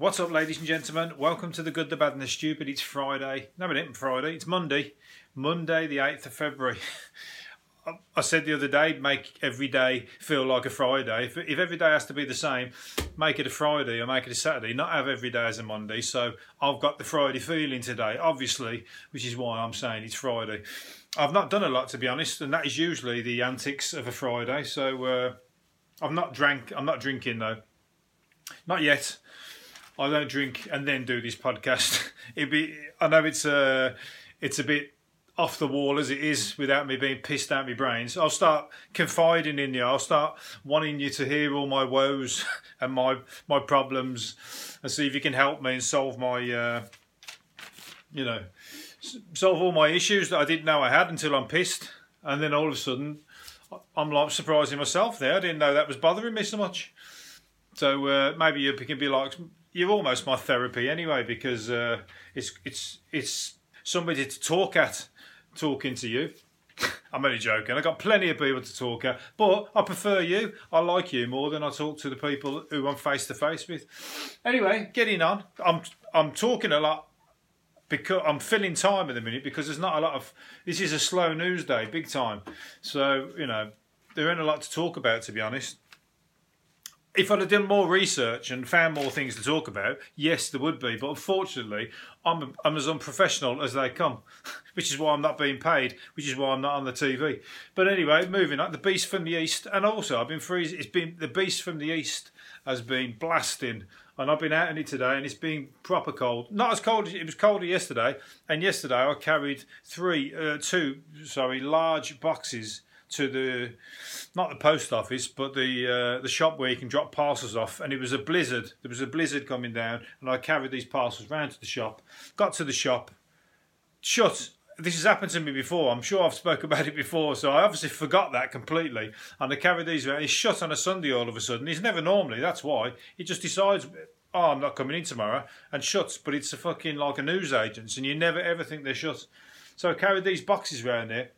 What's up, ladies and gentlemen? Welcome to the Good, the Bad, and the Stupid. It's Friday. No, it ain't Friday. It's Monday. Monday, the 8th of February. I- I said the other day, make every day feel like a Friday. If, if every day has to be the same, make it a Friday or make it a Saturday, not have every day as a Monday. So I've got the Friday feeling today, obviously, which is why I'm saying it's Friday. I've not done a lot, to be honest, and that is usually the antics of a Friday. So uh, I've not drank, I'm not drinking though. Not yet. I don't drink and then do this podcast. It'd be. I know it's a. It's a bit off the wall as it is without me being pissed out my brains. I'll start confiding in you. I'll start wanting you to hear all my woes and my my problems, and see if you can help me and solve my. Uh, you know solve all my issues that I didn't know I had until I'm pissed, and then all of a sudden, I'm like surprising myself. There, I didn't know that was bothering me so much. So uh, maybe you can be like you're almost my therapy anyway because uh, it's it's it's somebody to talk at talking to you. I'm only joking. I've got plenty of people to talk at, but I prefer you. I like you more than I talk to the people who I'm face to face with. Anyway, getting on. I'm I'm talking a lot because I'm filling time at the minute because there's not a lot of. This is a slow news day, big time. So you know there ain't a lot to talk about to be honest if I'd have done more research and found more things to talk about, yes, there would be. But unfortunately, I'm, I'm as unprofessional as they come, which is why I'm not being paid, which is why I'm not on the TV. But anyway, moving on, the Beast from the East, and also I've been freezing. It's been the Beast from the East has been blasting, and I've been out in it today, and it's been proper cold. Not as cold as it was colder yesterday. And yesterday I carried three, uh, two, sorry, large boxes to the not the post office, but the uh, the shop where you can drop parcels off. And it was a blizzard. There was a blizzard coming down, and I carried these parcels round to the shop. Got to the shop, shut. This has happened to me before. I'm sure I've spoken about it before, so I obviously forgot that completely. And I carried these around. It's shut on a Sunday all of a sudden. It's never normally. That's why he just decides. Oh, I'm not coming in tomorrow, and shuts. But it's a fucking like a news agents, and you never ever think they're shut. So I carried these boxes around there.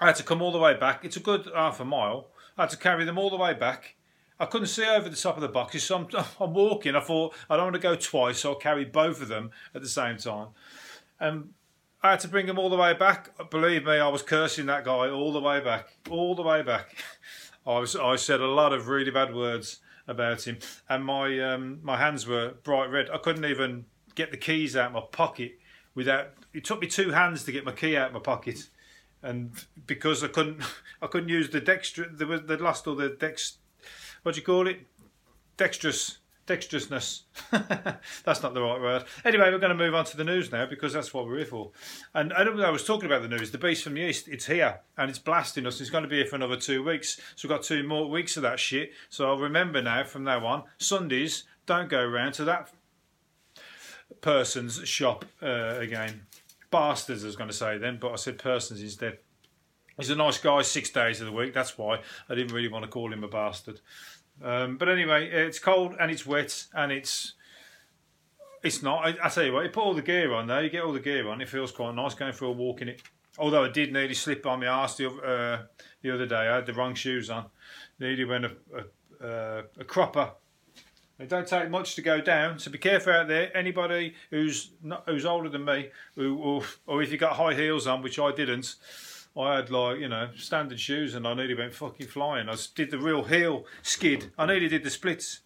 I had to come all the way back. It's a good half a mile. I had to carry them all the way back. I couldn't see over the top of the boxes, so I'm, I'm walking. I thought I don't want to go twice, so I'll carry both of them at the same time. And I had to bring them all the way back. Believe me, I was cursing that guy all the way back, all the way back. I was I said a lot of really bad words about him, and my um, my hands were bright red. I couldn't even get the keys out of my pocket without. It took me two hands to get my key out of my pocket and because I couldn't, I couldn't use the dexter. There was they lost all the dex. What do you call it? Dexterous, dexterousness. that's not the right word. Anyway, we're going to move on to the news now because that's what we're here for. And I, don't, I was talking about the news. The beast from the east. It's here and it's blasting us. It's going to be here for another two weeks. So we've got two more weeks of that shit. So I'll remember now from now on. Sundays don't go around to that person's shop uh, again bastards, I was going to say then, but I said persons instead. He's a nice guy six days of the week. That's why I didn't really want to call him a bastard. Um, but anyway, it's cold and it's wet and it's it's not. I, I tell you what, you put all the gear on there, you get all the gear on. It feels quite nice going for a walk in it. Although I did nearly slip on my arse the, uh, the other day. I had the wrong shoes on. Nearly went a, a, a, a cropper it don't take much to go down, so be careful out there. Anybody who's not, who's older than me, who or, or if you got high heels on, which I didn't, I had like you know standard shoes, and I nearly went fucking flying. I did the real heel skid. I nearly did the splits.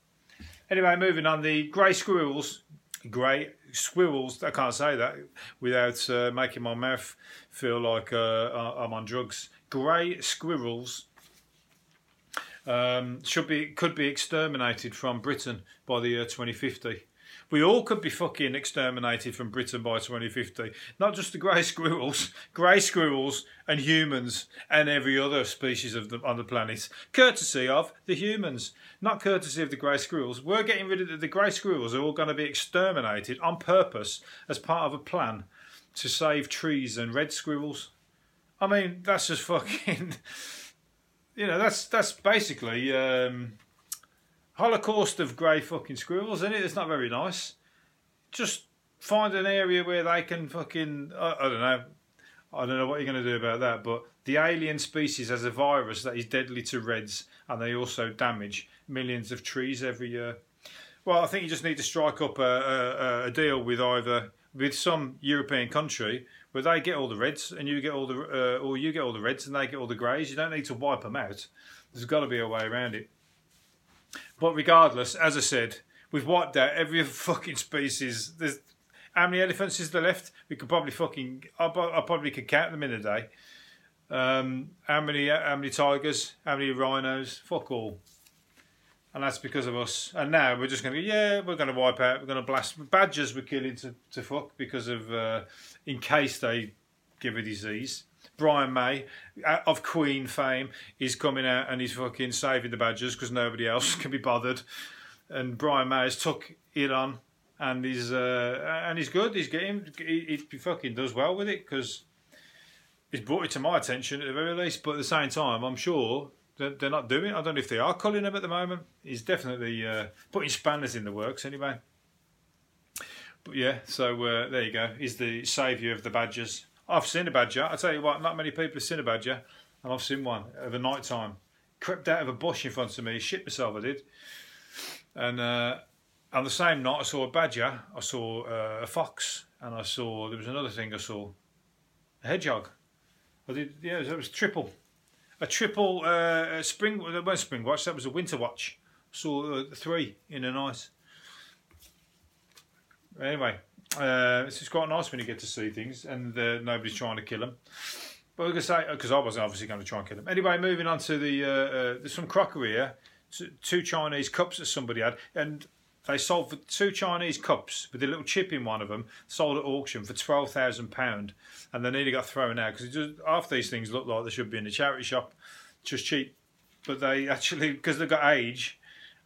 Anyway, moving on. The grey squirrels, grey squirrels. I can't say that without uh, making my mouth feel like uh, I'm on drugs. Grey squirrels um, should be could be exterminated from Britain by the year 2050. We all could be fucking exterminated from Britain by 2050. Not just the grey squirrels, grey squirrels and humans and every other species of the, on the planet. Courtesy of the humans, not courtesy of the grey squirrels. We're getting rid of the, the grey squirrels. Are all going to be exterminated on purpose as part of a plan to save trees and red squirrels. I mean, that's just fucking. You know, that's that's basically um, Holocaust of grey fucking squirrels, isn't it? It's not very nice. Just find an area where they can fucking. I, I don't know. I don't know what you're going to do about that, but the alien species has a virus that is deadly to reds, and they also damage millions of trees every year. Well, I think you just need to strike up a, a, a deal with either with some European country where they get all the reds and you get all the uh, or you get all the reds and they get all the greys. You don't need to wipe them out. There's got to be a way around it. But regardless, as I said, we've wiped out every fucking species. There's how many elephants is there left? We could probably fucking I, I probably could count them in a day. Um, how many how many tigers? How many rhinos? Fuck all. And that's because of us. And now we're just going to go, yeah, we're going to wipe out, we're going to blast. Badgers we're killing to, to fuck because of, uh, in case they give a disease. Brian May uh, of Queen fame is coming out and he's fucking saving the Badgers because nobody else can be bothered. And Brian May has took it on and he's uh, and he's good. He's getting he, he fucking does well with it because he's brought it to my attention at the very least. But at the same time, I'm sure they're not doing it. I don't know if they are calling him at the moment. He's definitely uh, putting spanners in the works anyway. But yeah, so uh, there you go. He's the saviour of the badgers. I've seen a badger. I tell you what, not many people have seen a badger, and I've seen one of a night time. Crept out of a bush in front of me, shit myself, I did. And uh, on the same night, I saw a badger, I saw uh, a fox, and I saw, there was another thing I saw, a hedgehog. I did, yeah, it was triple a triple uh, spring. That was spring watch. That was a winter watch. Saw uh, three in a night. Anyway, uh, it's quite nice when you get to see things and uh, nobody's trying to kill them. But we're gonna say because I wasn't obviously going to try and kill them. Anyway, moving on to the uh, uh, there's some crockery here. Two Chinese cups that somebody had, and they sold for two Chinese cups with a little chip in one of them, sold at auction for twelve thousand pound, and they nearly got thrown out because half these things look like they should be in a charity shop, just cheap, but they actually because they've got age,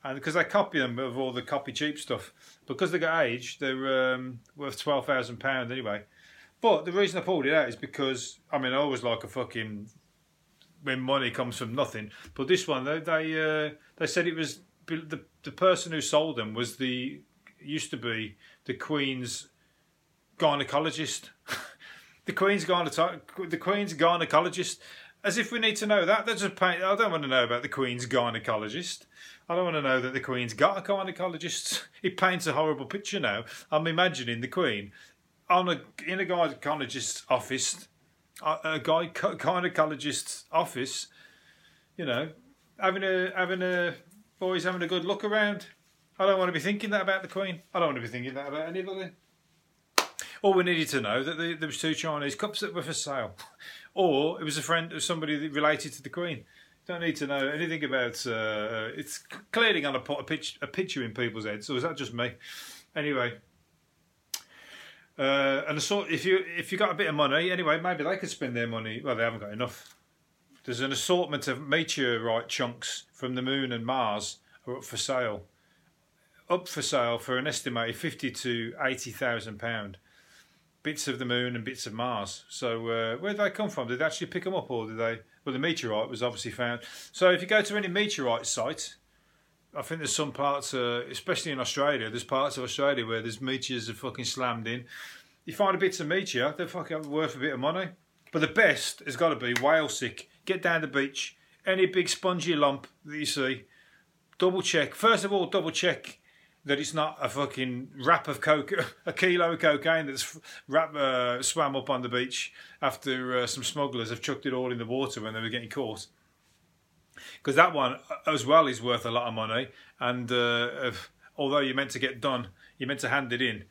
and because they copy them of all the copy cheap stuff, because they've got age, they're um, worth twelve thousand pound anyway. But the reason I pulled it out is because I mean I always like a fucking when money comes from nothing, but this one they they uh, they said it was the the person who sold them was the used to be the Queen's gynecologist. the Queen's gynecologist. The Queen's gynecologist. As if we need to know that. That's just paint. I don't want to know about the Queen's gynecologist. I don't want to know that the Queen's got a gynecologist. It paints a horrible picture now. I'm imagining the Queen on a in a gynecologist's office, a, a gynecologist's office. You know, having a having a boys having a good look around. I don't want to be thinking that about the Queen. I don't want to be thinking that about anybody. All we needed to know that there was two Chinese cups that were for sale, or it was a friend of somebody related to the Queen. Don't need to know anything about. Uh, it's clearly going to put a, pitch, a picture in people's heads. Or is that just me? Anyway, uh, and sort if you if you got a bit of money, anyway, maybe they could spend their money. Well, they haven't got enough. There's an assortment of meteorite chunks from the Moon and Mars are up for sale. Up for sale for an estimated fifty to eighty thousand pound. Bits of the Moon and bits of Mars. So uh, where did they come from? Did they actually pick them up, or did they? Well, the meteorite was obviously found. So if you go to any meteorite site, I think there's some parts, uh, especially in Australia, there's parts of Australia where there's meteors are fucking slammed in. You find a bits of meteor, they're fucking worth a bit of money. But the best has got to be whale sick get down the beach, any big spongy lump that you see, double check. First of all, double check that it's not a fucking wrap of coke, a kilo of cocaine that's wrap, uh, swam up on the beach after uh, some smugglers have chucked it all in the water when they were getting caught. Because that one, uh, as well, is worth a lot of money. And uh, although you're meant to get done, you're meant to hand it in.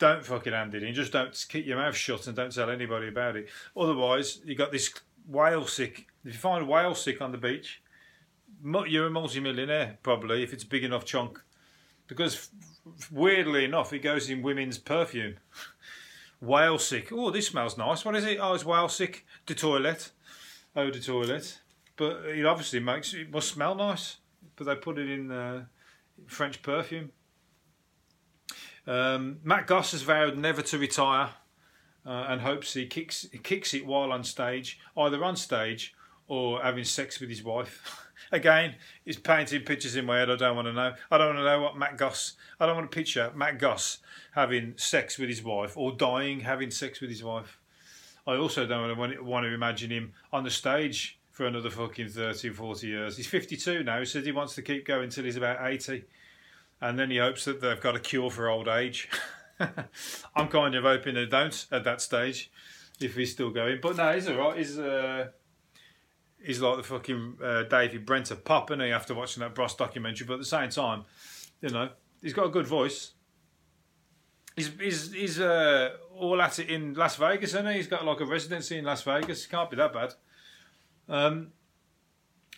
Don't fucking hand it in. Just don't keep your mouth shut and don't tell anybody about it. Otherwise, you got this whale sick. If you find a whale sick on the beach, you're a multi-millionaire probably if it's a big enough chunk, because weirdly enough, it goes in women's perfume. whale sick. Oh, this smells nice. What is it? Oh, it's whale sick. De toilet. Oh, de toilet. But it obviously makes it must smell nice. But they put it in uh, French perfume. Um, Matt Goss has vowed never to retire uh, and hopes he kicks he kicks it while on stage, either on stage or having sex with his wife. Again, he's painting pictures in my head. I don't want to know. I don't want to know what Matt Goss. I don't want to picture Matt Goss having sex with his wife or dying having sex with his wife. I also don't want to, want to imagine him on the stage for another fucking 30 40 years. He's 52 now. He says he wants to keep going until he's about 80. and then he hopes that they've got a cure for old age. I'm kind of hoping they don't at that stage, if he's still going. But no, he's alright. He's uh, he's like the fucking uh, David Brent of pop, isn't he? After watching that Bros documentary, but at the same time, you know, he's got a good voice. He's he's he's uh, all at it in Las Vegas, isn't he? He's got like a residency in Las Vegas. Can't be that bad. Um,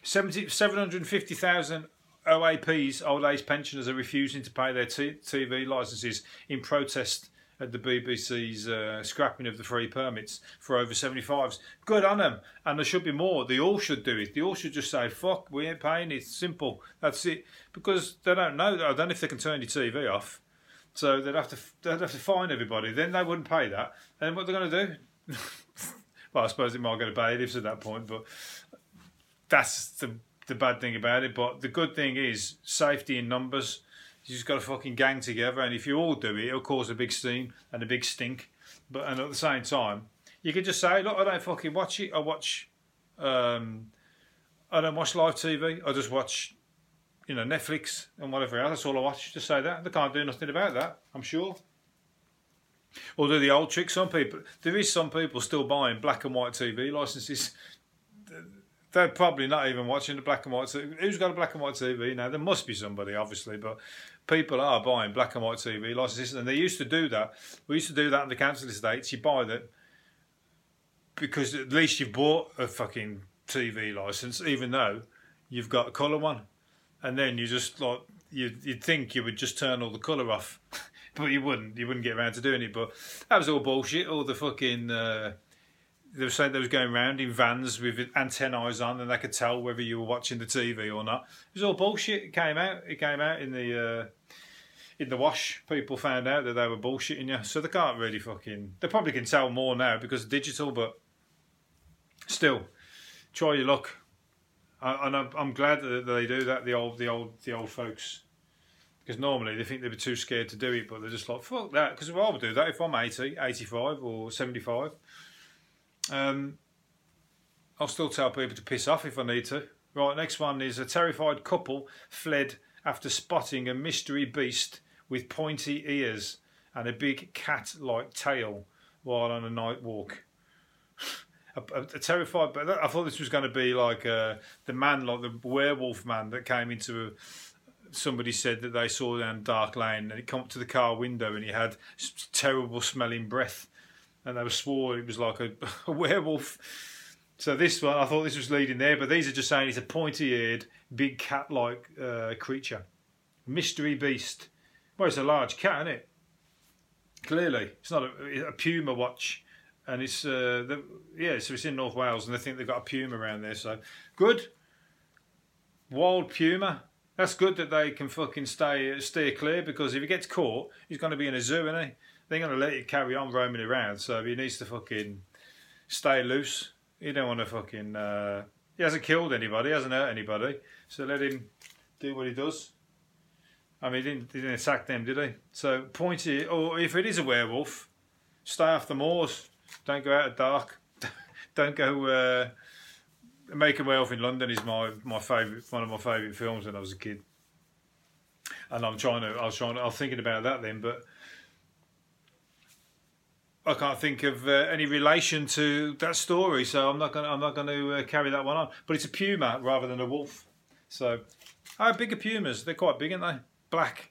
70, 750,000 OAPs, old age pensioners, are refusing to pay their t- TV licences in protest at the BBC's uh, scrapping of the free permits for over 75s. Good on them, and there should be more. They all should do it. They all should just say, fuck, we ain't paying, it's simple. That's it. Because they don't know, I don't know if they can turn your TV off. So they'd have to they'd have to fine everybody. Then they wouldn't pay that. And what they're going to do? well, I suppose they might get a bailiffs at that point, but that's the the bad thing about it. But the good thing is safety in numbers. You just got to fucking gang together, and if you all do it, it'll cause a big scene and a big stink. But and at the same time, you could just say, look, I don't fucking watch it. I watch, um, I don't watch live TV. I just watch, you know, Netflix and whatever else. That's all I watch. Just say that they can't do nothing about that. I'm sure. Although the old trick, some people there is some people still buying black and white TV licenses they're probably not even watching the black and white. TV. Who's got a black and white TV now? There must be somebody, obviously, but people are buying black and white TV licenses, and they used to do that. We used to do that in the council estates. You buy that because at least you've bought a fucking TV license, even though you've got a colour one, and then you just like you you'd think you would just turn all the colour off, but you wouldn't. You wouldn't get around to doing it. But that was all bullshit. All the fucking. Uh, they were saying they was going around in vans with antennae on, and they could tell whether you were watching the TV or not. It was all bullshit. It came out. It came out in the uh, in the wash. People found out that they were bullshitting you, so they can't really fucking. They probably can tell more now because digital, but still, try your luck. and I'm, I'm glad that they do that. The old, the old, the old folks. Because normally they think they'd be too scared to do it, but they're just like, fuck that. Because I would do that if I'm 80, 85 or 75. Um, I'll still tell people to piss off if I need to. Right, next one is a terrified couple fled after spotting a mystery beast with pointy ears and a big cat like tail while on a night walk. a, a, a, terrified, but I thought this was going to be like uh, the man, like the werewolf man that came into. A, somebody said that they saw down dark lane and he come up to the car window and he had terrible smelling breath and they were swore it was like a, a werewolf. So this one, I thought this was leading there, but these are just saying it's a pointy-eared, big cat-like uh, creature, mystery beast. Well, it's a large cat, isn't it? Clearly, it's not a, a puma watch, and it's uh, the, yeah, so it's in North Wales, and they think they've got a puma around there. So good, wild puma. That's good that they can fucking stay steer clear because if he gets caught, he's going to be in a zoo, isn't he? They're going to let you carry on roaming around. So he needs to fucking stay loose. He don't want to fucking. Uh, he hasn't killed anybody, He hasn't hurt anybody. So let him do what he does. I mean, he didn't, he didn't attack them, did he? So pointy, or if it is a werewolf, stay off the moors. Don't go out at dark. don't go. Uh, Make Werewolf in London is my my favourite, one of my favourite films when I was a kid. And I'm trying to, I was trying, to, I was thinking about that then, but I can't think of uh, any relation to that story, so I'm not going. I'm not going to uh, carry that one on. But it's a puma rather than a wolf. So, how big are pumas? They're quite big, aren't they? Black,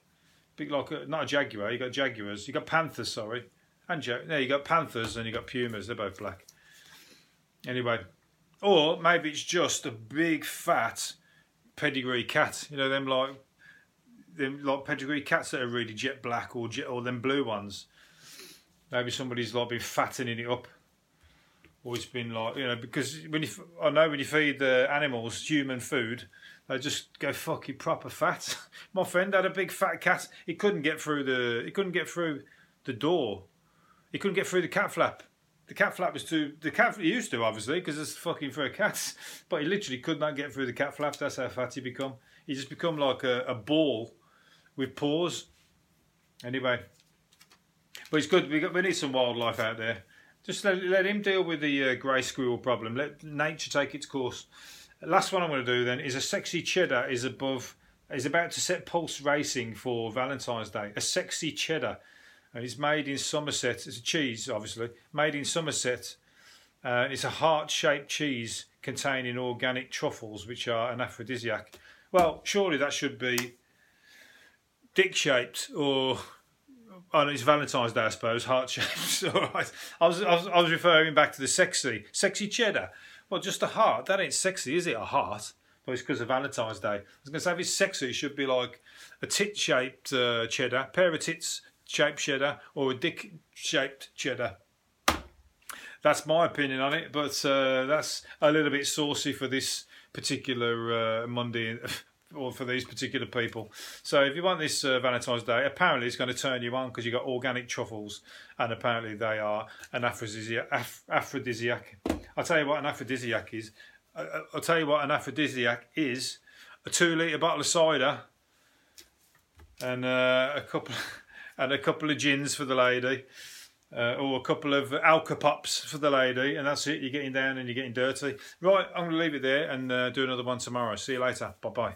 big like a, not a jaguar. You got jaguars. You got panthers. Sorry, and ja- no, you got panthers and you got pumas. They're both black. Anyway, or maybe it's just a big fat pedigree cat. You know them like them like pedigree cats that are really jet black or jet or them blue ones maybe somebody's like been fattening it up or it's been like you know because when you I know when you feed the animals human food they just go fucking proper fat. My friend had a big fat cat. He couldn't get through the he couldn't get through the door. He couldn't get through the cat flap. The cat flap was too. The cat he used to obviously because it's fucking for a cat, but he literally could not get through the cat flap. That's how fat he become. He just become like a, a ball with paws. Anyway, but it's good. We got we need some wildlife out there. Just let, let him deal with the uh, grey squirrel problem. Let nature take its course. Last one I'm going to do then is a sexy cheddar is above is about to set Pulse Racing for Valentine's Day. A sexy cheddar. And it's made in Somerset. It's a cheese, obviously. Made in Somerset. Uh, it's a heart-shaped cheese containing organic truffles, which are an aphrodisiac. Well, surely that should be dick-shaped or Oh, it's Valentine's Day, I suppose. Heart shaped. All right. I was, I was, I was referring back to the sexy, sexy cheddar. Well, just a heart. That ain't sexy, is it? A heart. But it's because of Valentine's Day. I was going to say, if it's sexy, it should be like a tit-shaped uh, cheddar, pair of tits-shaped cheddar, or a dick-shaped cheddar. That's my opinion on it, but uh, that's a little bit saucy for this particular uh, Monday or for these particular people. So if you want this uh, Valentine's Day, apparently it's going to turn you on because you've got organic truffles and apparently they are an aphrodisiac. Af- aphrodisiac. I'll tell you what an aphrodisiac is. I'll tell you what an aphrodisiac is. A two litre bottle of cider and uh, a couple and a couple of gins for the lady. Uh, or a couple of alcopops for the lady, and that's it. You're getting down and you're getting dirty. Right, I'm going to leave it there and uh, do another one tomorrow. See you later. Bye bye.